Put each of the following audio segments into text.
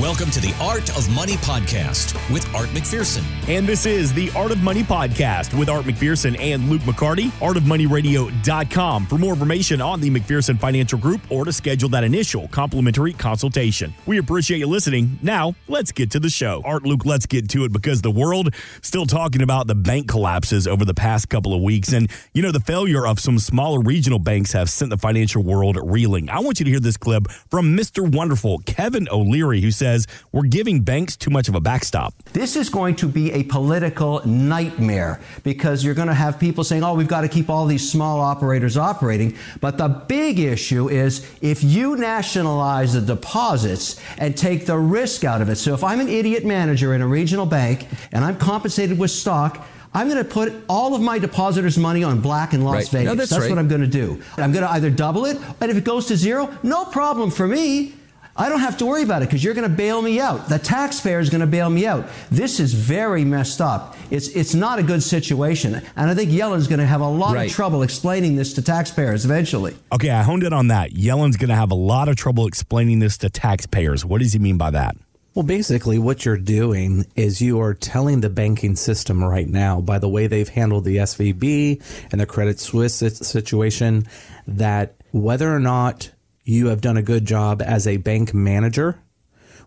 Welcome to the Art of Money podcast with Art McPherson. And this is the Art of Money podcast with Art McPherson and Luke McCarty, artofmoneyradio.com for more information on the McPherson Financial Group or to schedule that initial complimentary consultation. We appreciate you listening. Now, let's get to the show. Art, Luke, let's get to it because the world still talking about the bank collapses over the past couple of weeks. And, you know, the failure of some smaller regional banks have sent the financial world reeling. I want you to hear this clip from Mr. Wonderful, Kevin O'Leary, who says, says we're giving banks too much of a backstop. This is going to be a political nightmare because you're going to have people saying, oh, we've got to keep all these small operators operating. But the big issue is if you nationalize the deposits and take the risk out of it. So if I'm an idiot manager in a regional bank and I'm compensated with stock, I'm going to put all of my depositors' money on black in Las right. Vegas. No, that's, that's right. what I'm going to do. I'm going to either double it, and if it goes to zero, no problem for me. I don't have to worry about it because you're going to bail me out. The taxpayer is going to bail me out. This is very messed up. It's, it's not a good situation. And I think Yellen's going to have a lot right. of trouble explaining this to taxpayers eventually. Okay, I honed in on that. Yellen's going to have a lot of trouble explaining this to taxpayers. What does he mean by that? Well, basically, what you're doing is you are telling the banking system right now, by the way they've handled the SVB and the Credit Suisse situation, that whether or not you have done a good job as a bank manager.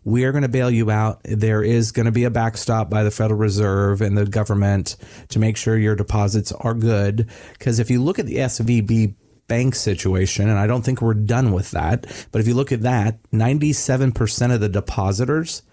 We are going to bail you out. There is going to be a backstop by the Federal Reserve and the government to make sure your deposits are good. Because if you look at the SVB bank situation, and I don't think we're done with that, but if you look at that, 97% of the depositors,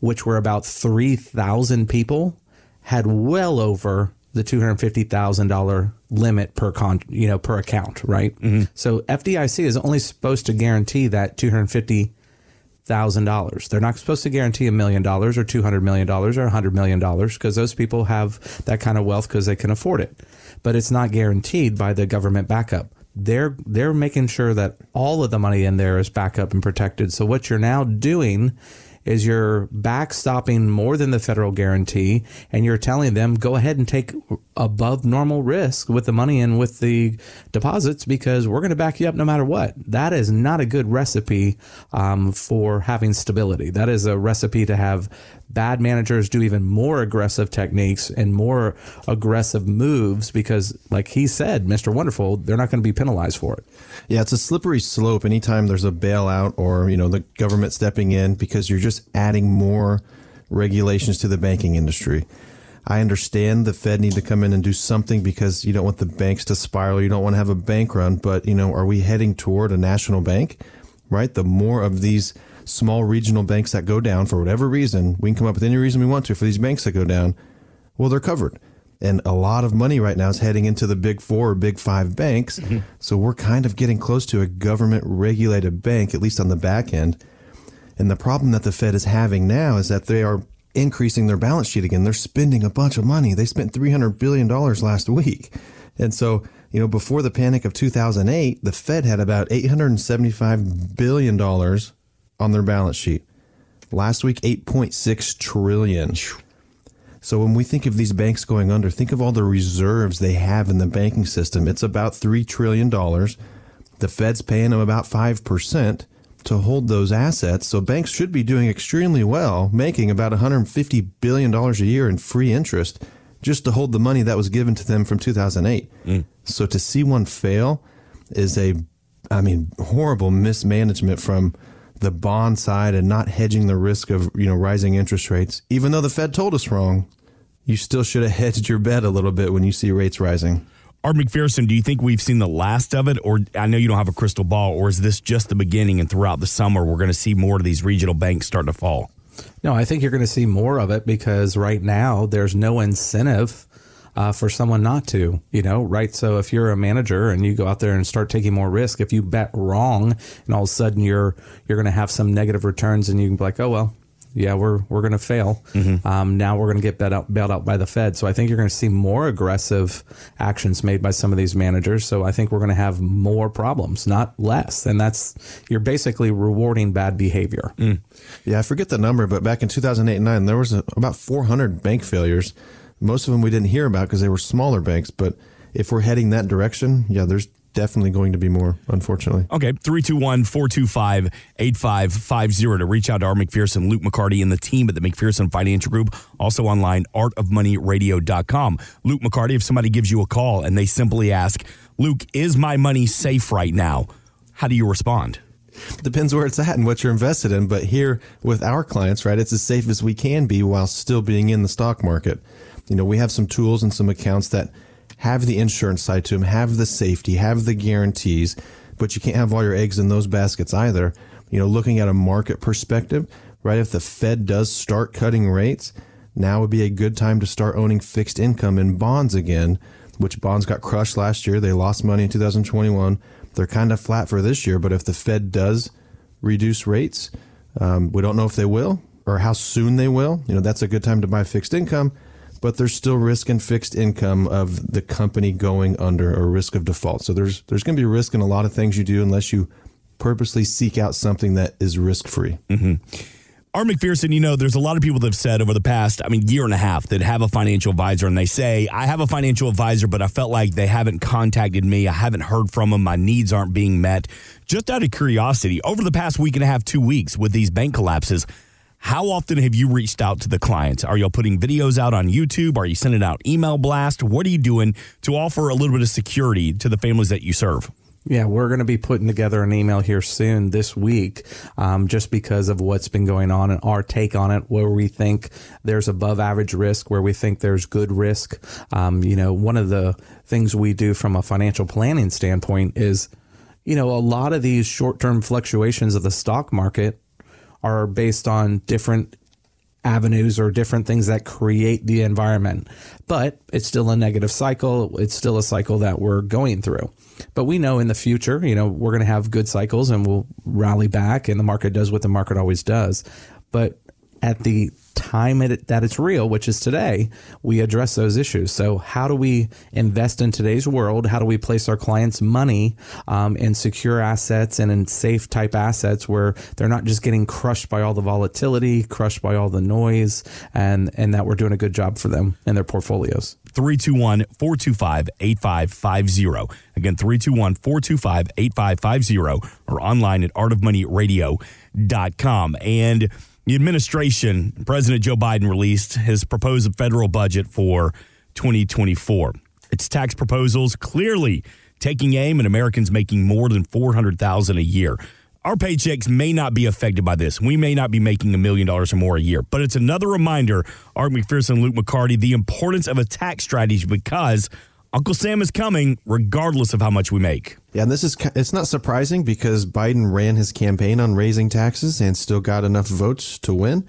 which were about 3,000 people, had well over the $250,000 limit per con, you know, per account, right? Mm-hmm. So FDIC is only supposed to guarantee that $250,000. They're not supposed to guarantee a million dollars or $200 million or a $100 million because those people have that kind of wealth because they can afford it. But it's not guaranteed by the government backup. They're they're making sure that all of the money in there is backup and protected. So what you're now doing is you're backstopping more than the federal guarantee and you're telling them go ahead and take above normal risk with the money and with the deposits because we're going to back you up no matter what. That is not a good recipe um, for having stability. That is a recipe to have bad managers do even more aggressive techniques and more aggressive moves because, like he said, Mr. Wonderful, they're not going to be penalized for it. Yeah, it's a slippery slope anytime there's a bailout or, you know, the government stepping in because you're just adding more regulations to the banking industry. I understand the Fed need to come in and do something because you don't want the banks to spiral. You don't want to have a bank run, but you know, are we heading toward a national bank? Right? The more of these small regional banks that go down for whatever reason, we can come up with any reason we want to for these banks that go down. Well, they're covered. And a lot of money right now is heading into the big four or big five banks. Mm-hmm. So we're kind of getting close to a government regulated bank, at least on the back end. And the problem that the Fed is having now is that they are increasing their balance sheet again. They're spending a bunch of money. They spent $300 billion last week. And so, you know, before the panic of 2008, the Fed had about $875 billion on their balance sheet. Last week, 8.6 trillion. So when we think of these banks going under, think of all the reserves they have in the banking system. It's about $3 trillion. The Fed's paying them about 5% to hold those assets. So banks should be doing extremely well, making about $150 billion a year in free interest just to hold the money that was given to them from 2008. Mm. So to see one fail is a, I mean, horrible mismanagement from the bond side and not hedging the risk of, you know, rising interest rates. Even though the Fed told us wrong, you still should have hedged your bet a little bit when you see rates rising. Art McPherson, do you think we've seen the last of it? Or I know you don't have a crystal ball, or is this just the beginning and throughout the summer we're going to see more of these regional banks start to fall? No, I think you're going to see more of it because right now there's no incentive uh, for someone not to, you know, right? So if you're a manager and you go out there and start taking more risk, if you bet wrong and all of a sudden you're you're going to have some negative returns and you can be like, oh well, yeah, we're we're going to fail. Mm-hmm. Um, now we're going to get bailed out, bailed out by the Fed. So I think you're going to see more aggressive actions made by some of these managers. So I think we're going to have more problems, not less. And that's you're basically rewarding bad behavior. Mm. Yeah, I forget the number, but back in 2008 and 9, there was a, about 400 bank failures. Most of them we didn't hear about because they were smaller banks. But if we're heading that direction, yeah, there's definitely going to be more, unfortunately. Okay, 321 425 8550 to reach out to Art McPherson, Luke McCarty, and the team at the McPherson Financial Group. Also online, artofmoneyradio.com. Luke McCarty, if somebody gives you a call and they simply ask, Luke, is my money safe right now? How do you respond? Depends where it's at and what you're invested in. But here with our clients, right, it's as safe as we can be while still being in the stock market. You know, we have some tools and some accounts that have the insurance side to them, have the safety, have the guarantees, but you can't have all your eggs in those baskets either. You know, looking at a market perspective, right? If the Fed does start cutting rates, now would be a good time to start owning fixed income in bonds again, which bonds got crushed last year. They lost money in 2021. They're kind of flat for this year, but if the Fed does reduce rates, um, we don't know if they will or how soon they will. You know, that's a good time to buy fixed income, but there's still risk in fixed income of the company going under or risk of default. So there's there's going to be risk in a lot of things you do unless you purposely seek out something that is risk free. Mm-hmm. Art McPherson, you know, there's a lot of people that have said over the past, I mean, year and a half that have a financial advisor and they say, I have a financial advisor, but I felt like they haven't contacted me. I haven't heard from them. My needs aren't being met. Just out of curiosity, over the past week and a half, two weeks with these bank collapses, how often have you reached out to the clients? Are you putting videos out on YouTube? Are you sending out email blast? What are you doing to offer a little bit of security to the families that you serve? Yeah, we're going to be putting together an email here soon this week, um, just because of what's been going on and our take on it, where we think there's above average risk, where we think there's good risk. Um, you know, one of the things we do from a financial planning standpoint is, you know, a lot of these short term fluctuations of the stock market are based on different avenues or different things that create the environment. But it's still a negative cycle. It's still a cycle that we're going through. But we know in the future, you know, we're going to have good cycles and we'll rally back and the market does what the market always does. But at the time it, that it's real, which is today, we address those issues. So, how do we invest in today's world? How do we place our clients' money um, in secure assets and in safe type assets where they're not just getting crushed by all the volatility, crushed by all the noise, and and that we're doing a good job for them in their portfolios. 321 425 8550. Again, 321 425 8550 or online at artofmoneyradio.com. And the administration, President Joe Biden released his proposed federal budget for 2024. Its tax proposals clearly taking aim at Americans making more than 400,000 a year. Our paychecks may not be affected by this. We may not be making a million dollars or more a year, but it's another reminder, Art McPherson, Luke McCarty, the importance of a tax strategy because Uncle Sam is coming regardless of how much we make. Yeah, and this is it's not surprising because Biden ran his campaign on raising taxes and still got enough votes to win.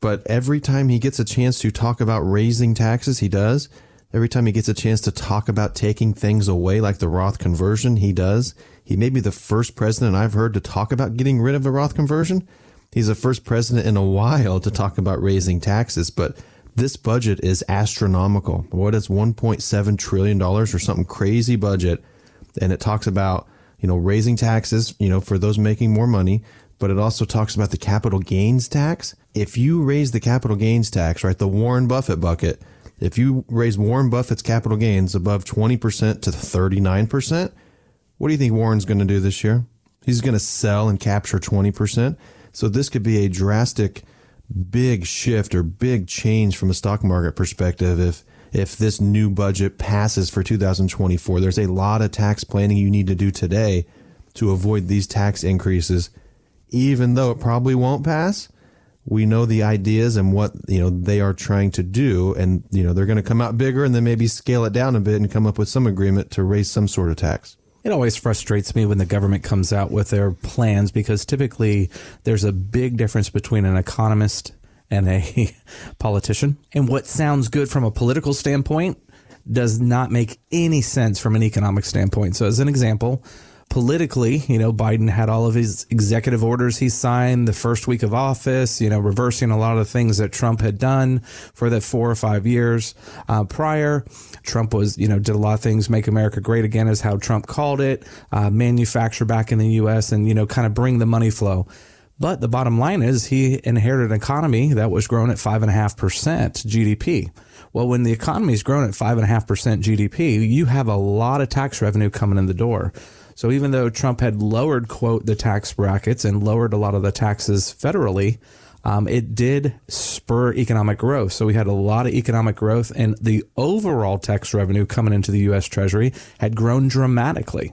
But every time he gets a chance to talk about raising taxes, he does. Every time he gets a chance to talk about taking things away like the Roth conversion, he does. He may be the first president I've heard to talk about getting rid of the Roth conversion. He's the first president in a while to talk about raising taxes, but this budget is astronomical. What is 1.7 trillion dollars or something crazy budget, and it talks about you know raising taxes, you know, for those making more money, but it also talks about the capital gains tax. If you raise the capital gains tax, right, the Warren Buffett bucket, if you raise Warren Buffett's capital gains above 20% to 39%, what do you think Warren's going to do this year? He's going to sell and capture 20%. So this could be a drastic big shift or big change from a stock market perspective if if this new budget passes for 2024. There's a lot of tax planning you need to do today to avoid these tax increases even though it probably won't pass. We know the ideas and what, you know, they are trying to do and you know, they're going to come out bigger and then maybe scale it down a bit and come up with some agreement to raise some sort of tax. It always frustrates me when the government comes out with their plans because typically there's a big difference between an economist and a politician. And what sounds good from a political standpoint does not make any sense from an economic standpoint. So, as an example, politically, you know, Biden had all of his executive orders he signed the first week of office, you know, reversing a lot of things that Trump had done for that four or five years uh, prior. Trump was, you know, did a lot of things, make America great again, is how Trump called it, uh, manufacture back in the U.S. and, you know, kind of bring the money flow. But the bottom line is he inherited an economy that was grown at 5.5% GDP. Well, when the economy is growing at 5.5% GDP, you have a lot of tax revenue coming in the door. So even though Trump had lowered, quote, the tax brackets and lowered a lot of the taxes federally, um, it did spur economic growth. So we had a lot of economic growth, and the overall tax revenue coming into the U.S. Treasury had grown dramatically.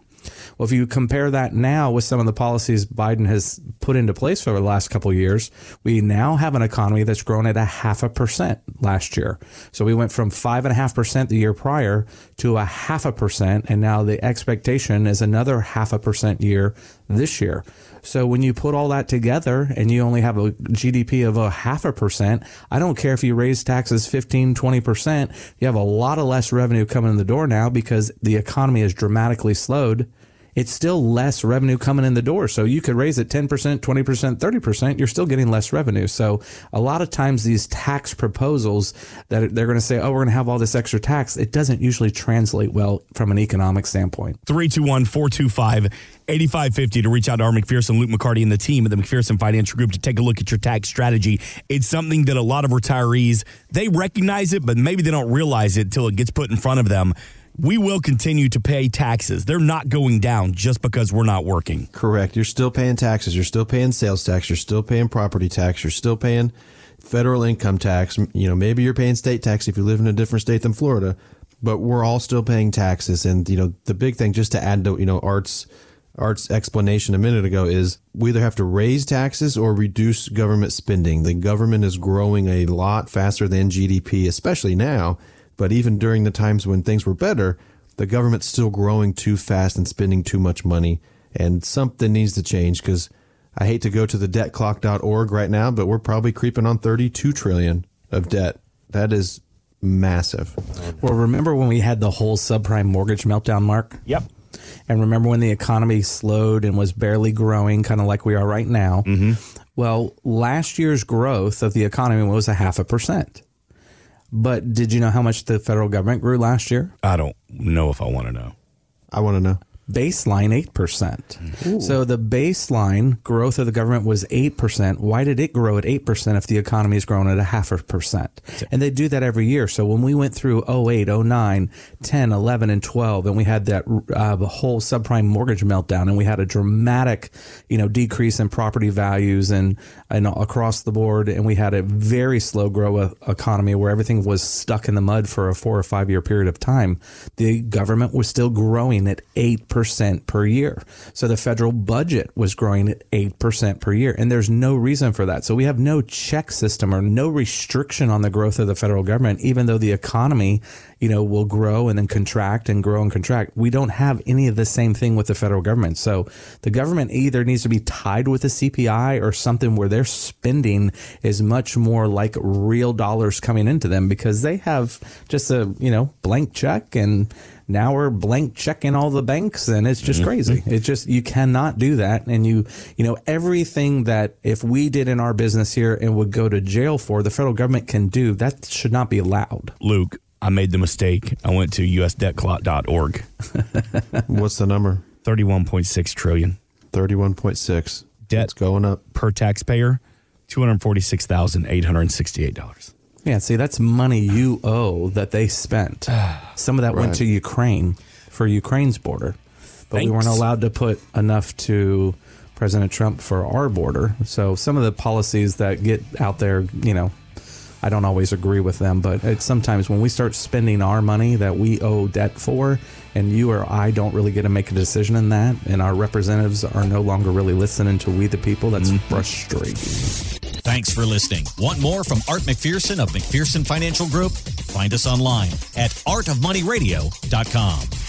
Well, if you compare that now with some of the policies Biden has put into place over the last couple of years, we now have an economy that's grown at a half a percent last year. So we went from five and a half percent the year prior to a half a percent, and now the expectation is another half a percent year this year. So when you put all that together and you only have a GDP of a half a percent, I don't care if you raise taxes 15, 20%, you have a lot of less revenue coming in the door now because the economy has dramatically slowed it's still less revenue coming in the door. So you could raise it 10%, 20%, 30%, you're still getting less revenue. So a lot of times these tax proposals that they're going to say, oh, we're going to have all this extra tax, it doesn't usually translate well from an economic standpoint. 321 425 8550 to reach out to Art McPherson, Luke McCarty, and the team at the McPherson Financial Group to take a look at your tax strategy. It's something that a lot of retirees, they recognize it, but maybe they don't realize it until it gets put in front of them we will continue to pay taxes. They're not going down just because we're not working. Correct. You're still paying taxes. You're still paying sales tax. You're still paying property tax. You're still paying federal income tax. You know, maybe you're paying state tax if you live in a different state than Florida, but we're all still paying taxes. And, you know, the big thing, just to add to, you know, Art's, Art's explanation a minute ago is we either have to raise taxes or reduce government spending. The government is growing a lot faster than GDP, especially now but even during the times when things were better, the government's still growing too fast and spending too much money. And something needs to change because I hate to go to the debtclock.org right now, but we're probably creeping on 32 trillion of debt. That is massive. Well, remember when we had the whole subprime mortgage meltdown, Mark? Yep. And remember when the economy slowed and was barely growing, kind of like we are right now? Mm-hmm. Well, last year's growth of the economy was a half a percent. But did you know how much the federal government grew last year? I don't know if I want to know. I want to know baseline 8%. So the baseline growth of the government was 8%. Why did it grow at 8% if the economy is growing at a half a percent? And they do that every year. So when we went through 08, 09, 10, 11, and 12, and we had that uh, whole subprime mortgage meltdown, and we had a dramatic, you know, decrease in property values and, and across the board, and we had a very slow grow economy where everything was stuck in the mud for a four or five year period of time. The government was still growing at 8% 8% per year. So the federal budget was growing at 8% per year. And there's no reason for that. So we have no check system or no restriction on the growth of the federal government, even though the economy, you know, will grow and then contract and grow and contract. We don't have any of the same thing with the federal government. So the government either needs to be tied with the CPI or something where their spending is much more like real dollars coming into them because they have just a, you know, blank check and now we're blank checking all the banks and it's just mm-hmm. crazy. It's just, you cannot do that. And you, you know, everything that if we did in our business here and would go to jail for, the federal government can do, that should not be allowed. Luke, I made the mistake. I went to usdebtclock.org. What's the number? 31.6 trillion. 31.6. Debt it's going up per taxpayer, $246,868. Yeah, see, that's money you owe that they spent. Some of that right. went to Ukraine for Ukraine's border, but Thanks. we weren't allowed to put enough to President Trump for our border. So some of the policies that get out there, you know, I don't always agree with them, but it's sometimes when we start spending our money that we owe debt for, and you or I don't really get to make a decision in that, and our representatives are no longer really listening to we the people, that's mm-hmm. frustrating. Thanks for listening. Want more from Art McPherson of McPherson Financial Group? Find us online at artofmoneyradio.com.